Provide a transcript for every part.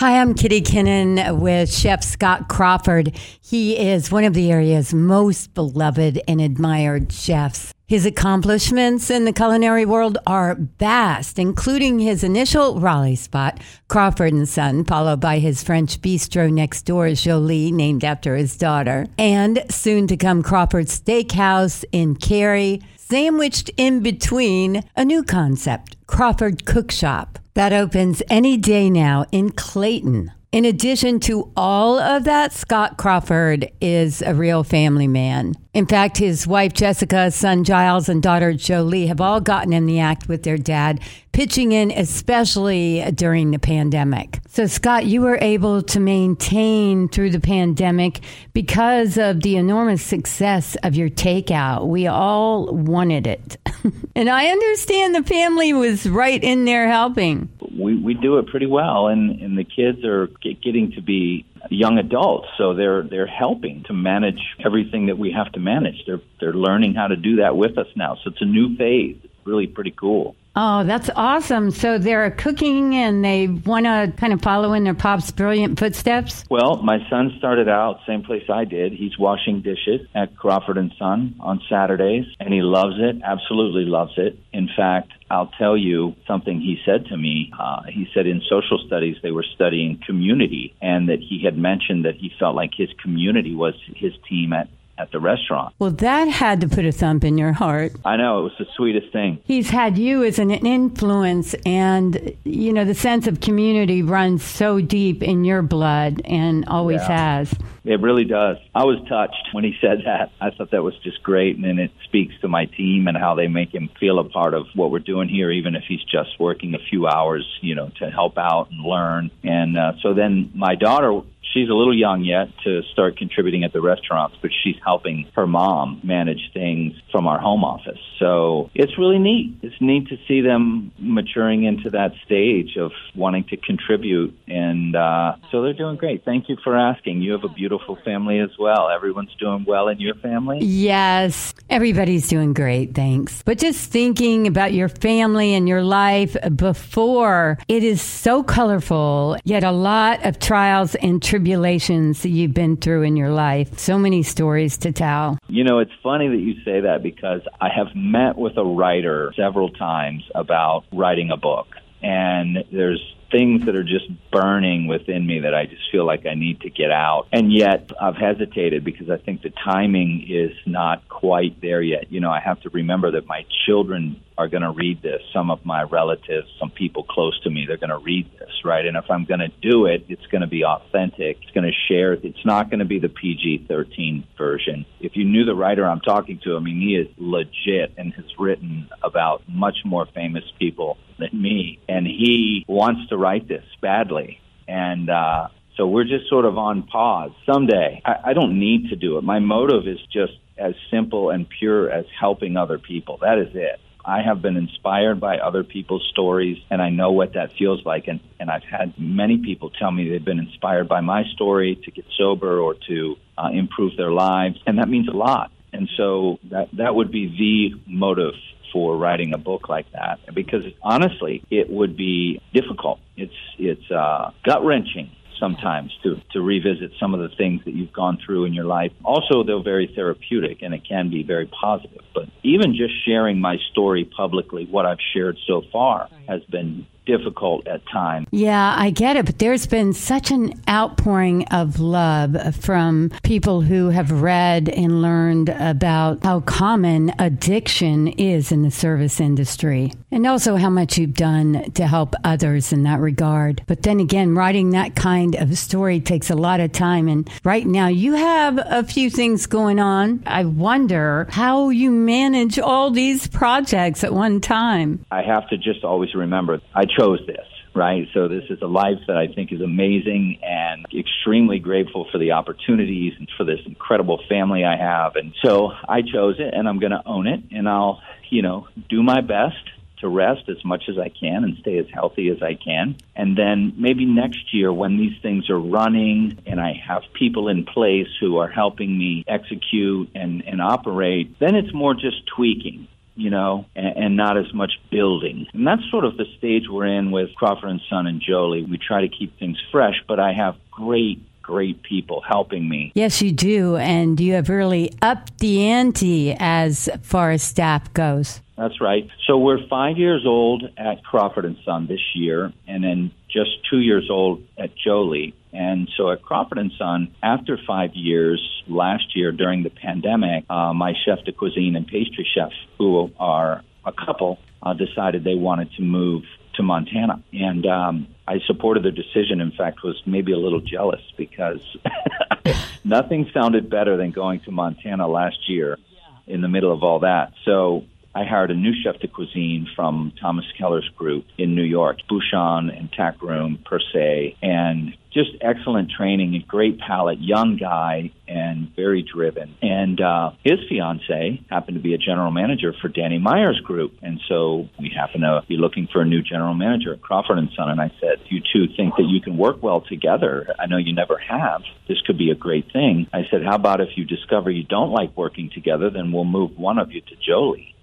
Hi, I'm Kitty Kinnin with Chef Scott Crawford. He is one of the area's most beloved and admired chefs. His accomplishments in the culinary world are vast, including his initial Raleigh spot, Crawford and Son, followed by his French bistro next door, Jolie, named after his daughter, and soon to come Crawford Steakhouse in Cary, sandwiched in between a new concept, Crawford Cookshop that opens any day now in Clayton. In addition to all of that, Scott Crawford is a real family man. In fact, his wife Jessica, son Giles, and daughter Jolie have all gotten in the act with their dad, pitching in especially during the pandemic. So, Scott, you were able to maintain through the pandemic because of the enormous success of your takeout. We all wanted it. and I understand the family was right in there helping we, we do it pretty well, and, and the kids are get, getting to be young adults, so they're they're helping to manage everything that we have to manage. They're they're learning how to do that with us now. So it's a new phase. It's really pretty cool. Oh, that's awesome. So they're cooking and they want to kind of follow in their pop's brilliant footsteps? Well, my son started out same place I did. He's washing dishes at Crawford and Son on Saturdays and he loves it, absolutely loves it. In fact, I'll tell you something he said to me. Uh, he said in social studies they were studying community and that he had mentioned that he felt like his community was his team at at the restaurant. Well, that had to put a thump in your heart. I know, it was the sweetest thing. He's had you as an influence, and, you know, the sense of community runs so deep in your blood and always yeah. has. It really does. I was touched when he said that. I thought that was just great, and it speaks to my team and how they make him feel a part of what we're doing here, even if he's just working a few hours, you know, to help out and learn. And uh, so then my daughter she's a little young yet to start contributing at the restaurants, but she's helping her mom manage things from our home office. So it's really neat. It's neat to see them maturing into that stage of wanting to contribute. And uh, so they're doing great. Thank you for asking. You have a beautiful family as well. Everyone's doing well in your family? Yes, everybody's doing great. Thanks. But just thinking about your family and your life before, it is so colorful, yet a lot of trials and tribulations that you've been through in your life. So many stories to tell. You know, it's funny that you say that because I have met with a writer several times about writing a book. And there's things that are just burning within me that I just feel like I need to get out. And yet I've hesitated because I think the timing is not quite there yet. You know, I have to remember that my children are going to read this. Some of my relatives, some people close to me, they're going to read this, right? And if I'm going to do it, it's going to be authentic. It's going to share. It's not going to be the PG 13 version. If you knew the writer I'm talking to, I mean, he is legit and has written about much more famous people. And he wants to write this badly. And, uh, so we're just sort of on pause. Someday, I, I don't need to do it. My motive is just as simple and pure as helping other people. That is it. I have been inspired by other people's stories, and I know what that feels like. And, and I've had many people tell me they've been inspired by my story to get sober or to uh, improve their lives, and that means a lot. And so that that would be the motive for writing a book like that because honestly, it would be difficult. It's it's uh, gut wrenching sometimes to, to revisit some of the things that you've gone through in your life. Also, they're very therapeutic and it can be very positive. But even just sharing my story publicly, what I've shared so far, has been difficult at times. Yeah, I get it, but there's been such an outpouring of love from people who have read and learned about how common addiction is in the service industry and also how much you've done to help others in that regard. But then again, writing that kind of story takes a lot of time. And right now, you have a few things going on. I wonder how you manage all these projects at one time. I have to just always remember I chose this right? So this is a life that I think is amazing and extremely grateful for the opportunities and for this incredible family I have. And so I chose it and I'm going to own it and I'll, you know, do my best to rest as much as I can and stay as healthy as I can. And then maybe next year when these things are running and I have people in place who are helping me execute and, and operate, then it's more just tweaking you know, and, and not as much building. And that's sort of the stage we're in with Crawford and Son and Jolie. We try to keep things fresh, but I have great great people helping me. Yes, you do. And you have really upped the ante as far as staff goes. That's right. So we're five years old at Crawford and Son this year, and then just two years old at Jolie. And so at Crawford and Son, after five years, last year during the pandemic, uh, my chef de cuisine and pastry chef, who are a couple, uh, decided they wanted to move to Montana. And um, I supported their decision. In fact, was maybe a little jealous because nothing sounded better than going to Montana last year in the middle of all that. So I hired a new chef de cuisine from Thomas Keller's group in New York, Bouchon and TAK Room per se, and just excellent training, a great palate, young guy, and very driven. And uh, his fiance happened to be a general manager for Danny Meyer's group, and so we happen to be looking for a new general manager at Crawford and Son. And I said, "You two think that you can work well together? I know you never have. This could be a great thing." I said, "How about if you discover you don't like working together, then we'll move one of you to Jolie."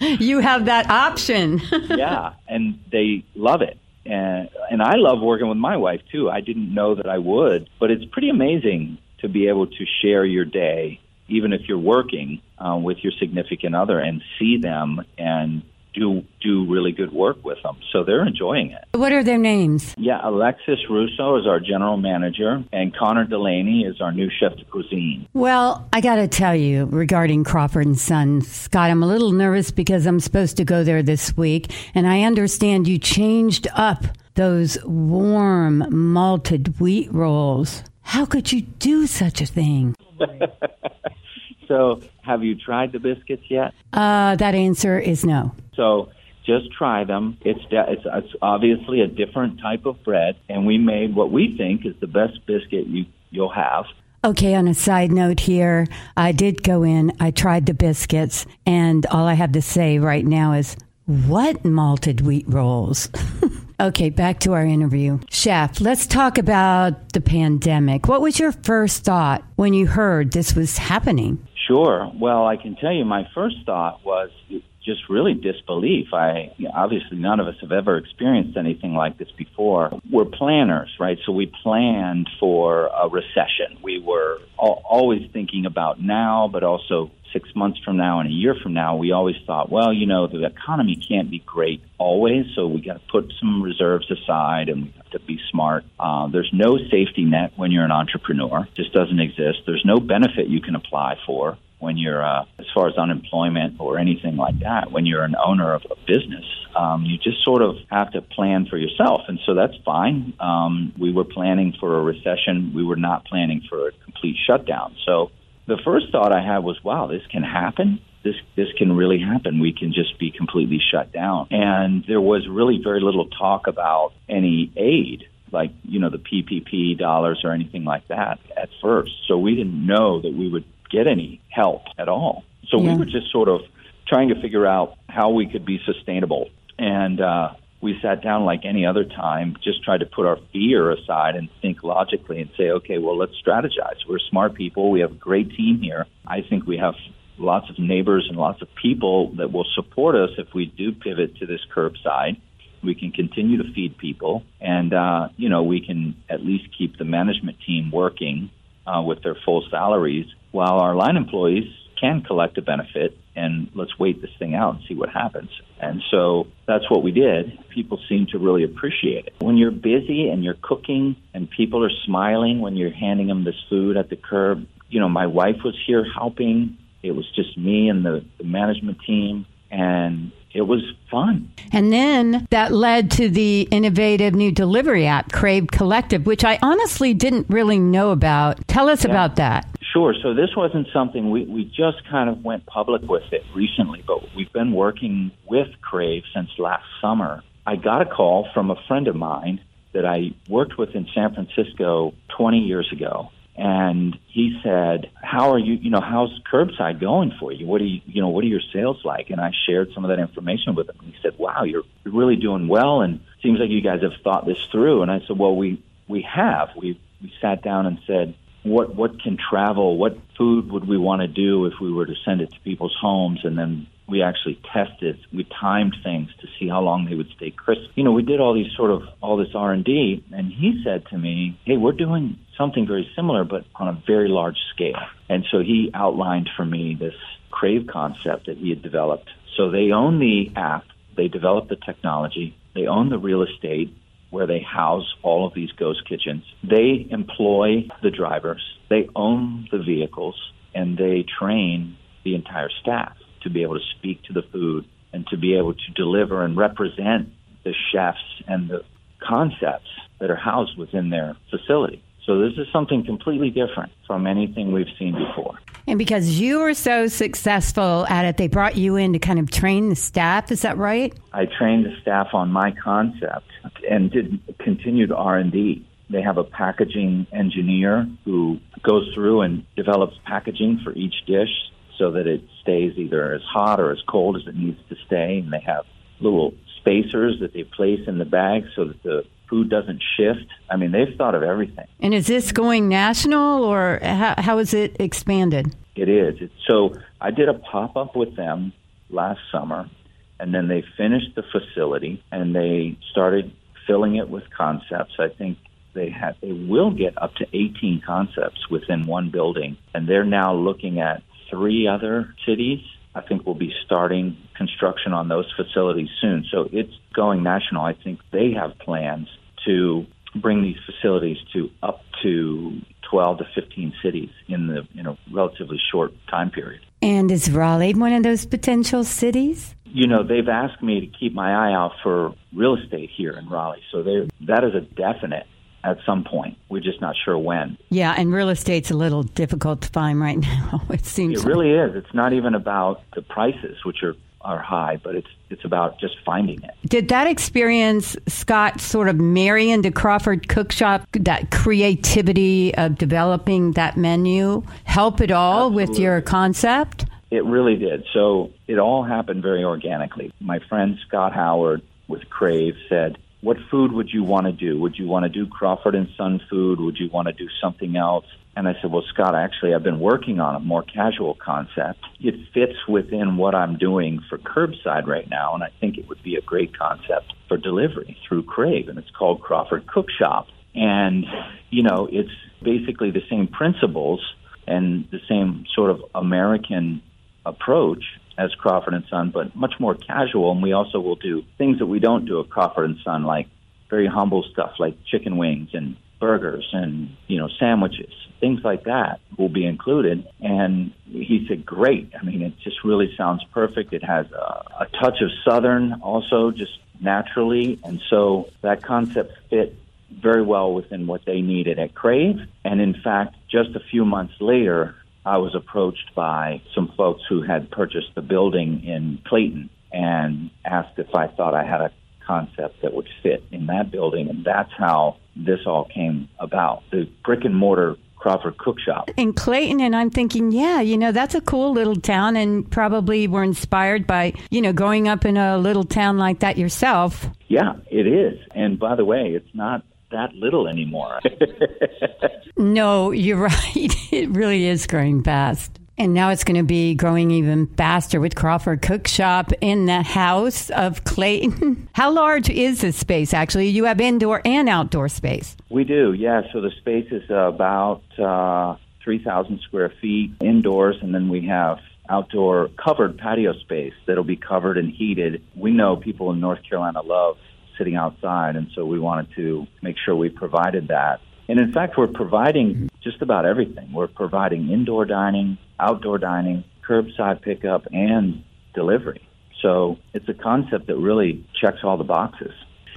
You have that option. yeah, and they love it. And and I love working with my wife too. I didn't know that I would, but it's pretty amazing to be able to share your day even if you're working uh, with your significant other and see them and do do really good work with them. So they're enjoying it. What are their names? Yeah, Alexis Russo is our general manager, and Connor Delaney is our new chef de cuisine. Well, I got to tell you regarding Crawford and Son, Scott, I'm a little nervous because I'm supposed to go there this week, and I understand you changed up those warm malted wheat rolls. How could you do such a thing? so, have you tried the biscuits yet? Uh, that answer is no. So just try them. It's, it's it's obviously a different type of bread, and we made what we think is the best biscuit you you'll have. Okay, on a side note here, I did go in, I tried the biscuits, and all I have to say right now is what malted wheat rolls? okay, back to our interview. Chef, let's talk about the pandemic. What was your first thought when you heard this was happening? Sure. Well, I can tell you my first thought was just really disbelief. I obviously none of us have ever experienced anything like this before. We're planners, right? So we planned for a recession. We were always thinking about now, but also six months from now and a year from now. We always thought, well, you know, the economy can't be great always, so we got to put some reserves aside and we have to be smart. Uh, there's no safety net when you're an entrepreneur; it just doesn't exist. There's no benefit you can apply for when you're, uh, as far as unemployment or anything like that, when you're an owner of a business, um, you just sort of have to plan for yourself. And so that's fine. Um, we were planning for a recession. We were not planning for a complete shutdown. So the first thought I had was, wow, this can happen. This, this can really happen. We can just be completely shut down. And there was really very little talk about any aid like you know the PPP dollars or anything like that at first. So we didn't know that we would get any help at all. So yeah. we were just sort of trying to figure out how we could be sustainable. And uh, we sat down like any other time, just tried to put our fear aside and think logically and say, okay, well, let's strategize. We're smart people. We have a great team here. I think we have lots of neighbors and lots of people that will support us if we do pivot to this curbside. We can continue to feed people, and uh, you know we can at least keep the management team working uh, with their full salaries while our line employees can collect a benefit and let's wait this thing out and see what happens. And so that's what we did. People seem to really appreciate it. When you're busy and you're cooking and people are smiling when you're handing them this food at the curb, you know, my wife was here helping. It was just me and the, the management team. And it was fun. And then that led to the innovative new delivery app, Crave Collective, which I honestly didn't really know about. Tell us yeah. about that. Sure. So this wasn't something we, we just kind of went public with it recently, but we've been working with Crave since last summer. I got a call from a friend of mine that I worked with in San Francisco 20 years ago. And he said, "How are you? You know, how's curbside going for you? What do you, you know, what are your sales like?" And I shared some of that information with him. He said, "Wow, you're really doing well, and seems like you guys have thought this through." And I said, "Well, we we have. We we sat down and said, what what can travel, what food would we want to do if we were to send it to people's homes, and then we actually tested, we timed things to see how long they would stay crisp. You know, we did all these sort of all this R and D, and he said to me, "Hey, we're doing something very similar, but on a very large scale." And so he outlined for me this Crave concept that he had developed. So they own the app, they develop the technology, they own the real estate where they house all of these ghost kitchens. They employ the drivers, they own the vehicles, and they train the entire staff to be able to speak to the food and to be able to deliver and represent the chefs and the concepts that are housed within their facility. So this is something completely different from anything we've seen before. And because you were so successful at it, they brought you in to kind of train the staff. Is that right? I trained the staff on my concept and did continued R&D. They have a packaging engineer who goes through and develops packaging for each dish so that it stays either as hot or as cold as it needs to stay. And they have little spacers that they place in the bag so that the food doesn't shift. I mean, they've thought of everything. And is this going national or how, how is it expanded? It is. It's, so I did a pop up with them last summer, and then they finished the facility and they started filling it with concepts. I think they had they will get up to 18 concepts within one building, and they're now looking at three other cities. I think we'll be starting construction on those facilities soon. So it's going national. I think they have plans to bring these facilities to up to 12 to 15 cities in the you know relatively short time period. And is Raleigh one of those potential cities? You know, they've asked me to keep my eye out for real estate here in Raleigh. So that is a definite at some point. We're just not sure when. Yeah, and real estate's a little difficult to find right now. It seems it really is. It's not even about the prices, which are are high, but it's it's about just finding it. Did that experience, Scott, sort of marry into Crawford Cookshop that creativity of developing that menu help at all Absolutely. with your concept? It really did. So it all happened very organically. My friend Scott Howard with Crave said, what food would you want to do? Would you want to do Crawford and Son food? Would you want to do something else? And I said, Well, Scott, actually, I've been working on a more casual concept. It fits within what I'm doing for curbside right now, and I think it would be a great concept for delivery through Crave, and it's called Crawford Cook Shop. And, you know, it's basically the same principles and the same sort of American approach as Crawford and Son, but much more casual. And we also will do things that we don't do at Crawford and Son, like very humble stuff like chicken wings and burgers and you know sandwiches, things like that will be included. And he said, "Great! I mean, it just really sounds perfect. It has a, a touch of Southern also, just naturally, and so that concept fit." Very well within what they needed at Crave. And in fact, just a few months later, I was approached by some folks who had purchased the building in Clayton and asked if I thought I had a concept that would fit in that building. And that's how this all came about. The brick and mortar Crawford Cook Shop. In Clayton, and I'm thinking, yeah, you know, that's a cool little town, and probably were inspired by, you know, growing up in a little town like that yourself. Yeah, it is. And by the way, it's not that little anymore. no, you're right. It really is growing fast. And now it's going to be growing even faster with Crawford Cook Shop in the house of Clayton. How large is this space actually? You have indoor and outdoor space. We do, yeah. So the space is about uh, 3,000 square feet indoors, and then we have outdoor covered patio space that'll be covered and heated. We know people in North Carolina love sitting outside, and so we wanted to make sure we provided that. And in fact, we're providing just about everything. We're providing indoor dining, outdoor dining, curbside pickup, and delivery. So it's a concept that really checks all the boxes.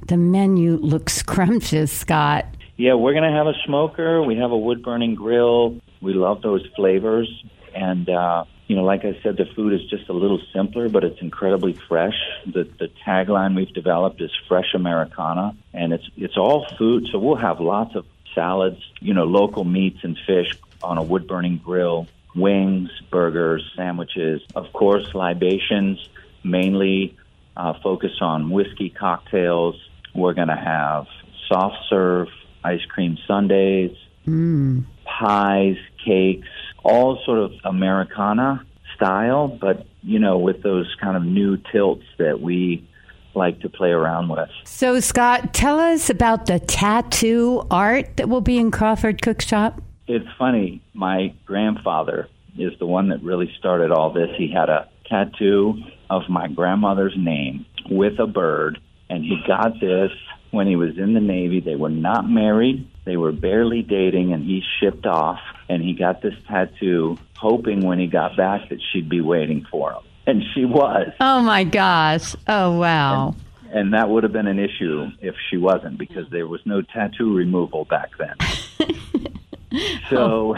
The menu looks scrumptious, Scott. Yeah, we're going to have a smoker. We have a wood burning grill. We love those flavors. And uh, you know, like I said, the food is just a little simpler, but it's incredibly fresh. The the tagline we've developed is fresh Americana, and it's it's all food. So we'll have lots of salads, you know, local meats and fish on a wood burning grill, wings, burgers, sandwiches, of course, libations, mainly uh, focus on whiskey cocktails. We're going to have soft serve ice cream sundaes, mm. pies, cakes, all sort of Americana style, but you know, with those kind of new tilts that we like to play around with. So, Scott, tell us about the tattoo art that will be in Crawford Cookshop. It's funny. My grandfather is the one that really started all this. He had a tattoo of my grandmother's name with a bird, and he got this when he was in the Navy. They were not married, they were barely dating, and he shipped off, and he got this tattoo hoping when he got back that she'd be waiting for him. And she was. Oh my gosh. Oh wow. And, and that would have been an issue if she wasn't because there was no tattoo removal back then. so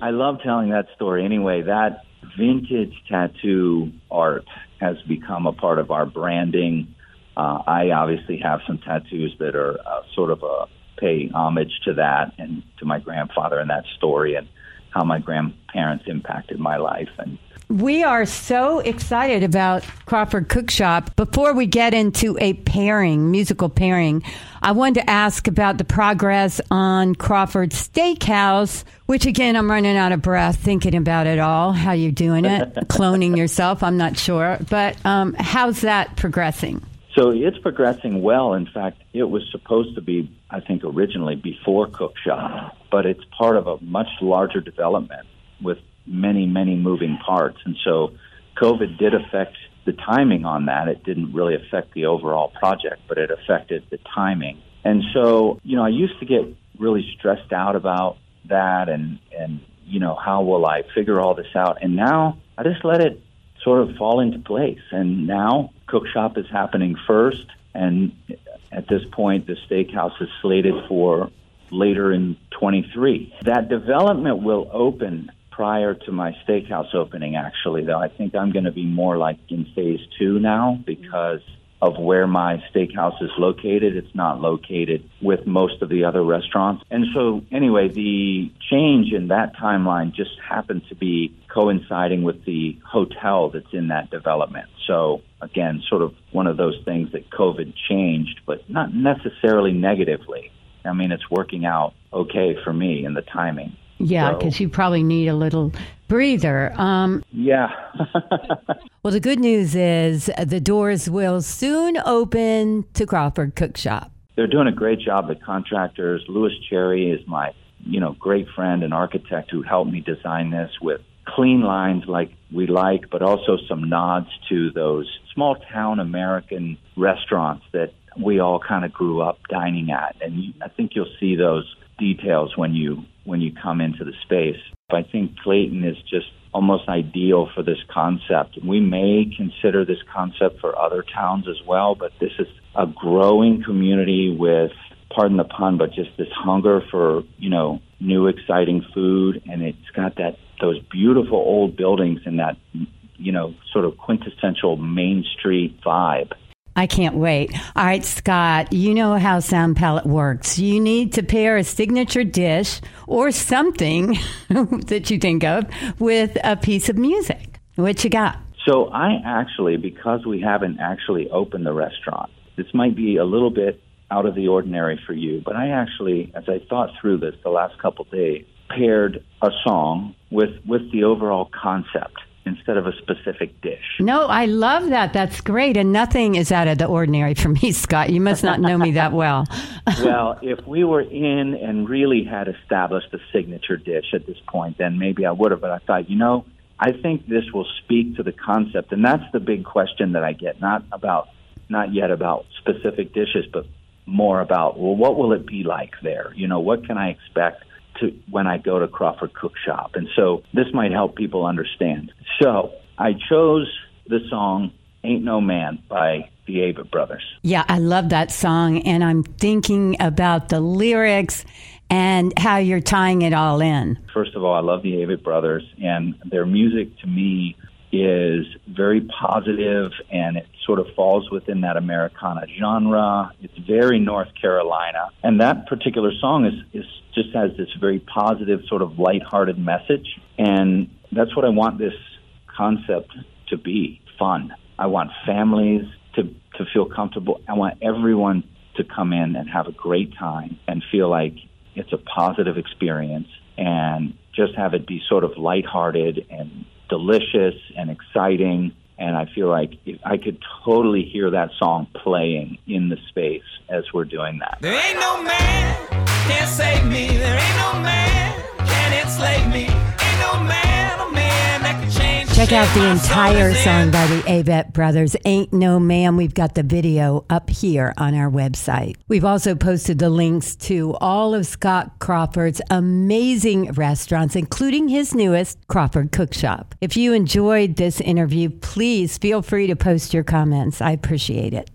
I love telling that story. Anyway, that vintage tattoo art has become a part of our branding. Uh, I obviously have some tattoos that are uh, sort of a pay homage to that and to my grandfather and that story and how my grandparents impacted my life. And we are so excited about Crawford Cookshop. Before we get into a pairing, musical pairing, I wanted to ask about the progress on Crawford Steakhouse, which again, I'm running out of breath thinking about it all. How you doing it? Cloning yourself? I'm not sure. But um, how's that progressing? So it's progressing well. In fact, it was supposed to be, I think, originally before Cookshop, but it's part of a much larger development with many, many moving parts. And so COVID did affect the timing on that. It didn't really affect the overall project, but it affected the timing. And so, you know, I used to get really stressed out about that and, and, you know, how will I figure all this out? And now I just let it sort of fall into place. And now Cookshop is happening first, and at this point, the steakhouse is slated for later in 23. That development will open prior to my steakhouse opening, actually, though. I think I'm going to be more like in phase two now because of where my steakhouse is located. It's not located with most of the other restaurants. And so, anyway, the change in that timeline just happened to be coinciding with the hotel that's in that development. So, again, sort of one of those things that COVID changed, but not necessarily negatively. I mean, it's working out okay for me in the timing. Yeah, because so, you probably need a little breather. Um, yeah. well, the good news is the doors will soon open to Crawford Cookshop. They're doing a great job. The contractors, Louis Cherry is my, you know, great friend and architect who helped me design this with clean lines like we like, but also some nods to those small town American restaurants that we all kind of grew up dining at. And I think you'll see those details when you when you come into the space. I think Clayton is just almost ideal for this concept. We may consider this concept for other towns as well, but this is a growing community with pardon the pun, but just this hunger for, you know, new exciting food and it's got that those beautiful old buildings and that you know, sort of quintessential Main Street vibe. I can't wait. All right, Scott, you know how Sound Palate works. You need to pair a signature dish or something that you think of with a piece of music. What you got? So, I actually, because we haven't actually opened the restaurant, this might be a little bit out of the ordinary for you, but I actually, as I thought through this the last couple days, paired a song with, with the overall concept instead of a specific dish. No, I love that. That's great. And nothing is out of the ordinary for me, Scott. You must not know me that well. well, if we were in and really had established a signature dish at this point, then maybe I would have. But I thought, you know, I think this will speak to the concept. And that's the big question that I get, not about, not yet about specific dishes, but more about, well, what will it be like there? You know, what can I expect? To when I go to Crawford Cookshop. And so this might help people understand. So I chose the song Ain't No Man by the Avett Brothers. Yeah, I love that song. And I'm thinking about the lyrics and how you're tying it all in. First of all, I love the Avett Brothers, and their music to me is very positive and it sort of falls within that Americana genre. It's very North Carolina. And that particular song is, is just has this very positive, sort of lighthearted message. And that's what I want this concept to be fun. I want families to, to feel comfortable. I want everyone to come in and have a great time and feel like it's a positive experience and just have it be sort of lighthearted and delicious and exciting. And I feel like I could totally hear that song playing in the space as we're doing that. There ain't no man can save me. There ain't no man can enslave me. Check out the entire song by the Avett Brothers, Ain't No Man. We've got the video up here on our website. We've also posted the links to all of Scott Crawford's amazing restaurants, including his newest, Crawford Cook Shop. If you enjoyed this interview, please feel free to post your comments. I appreciate it.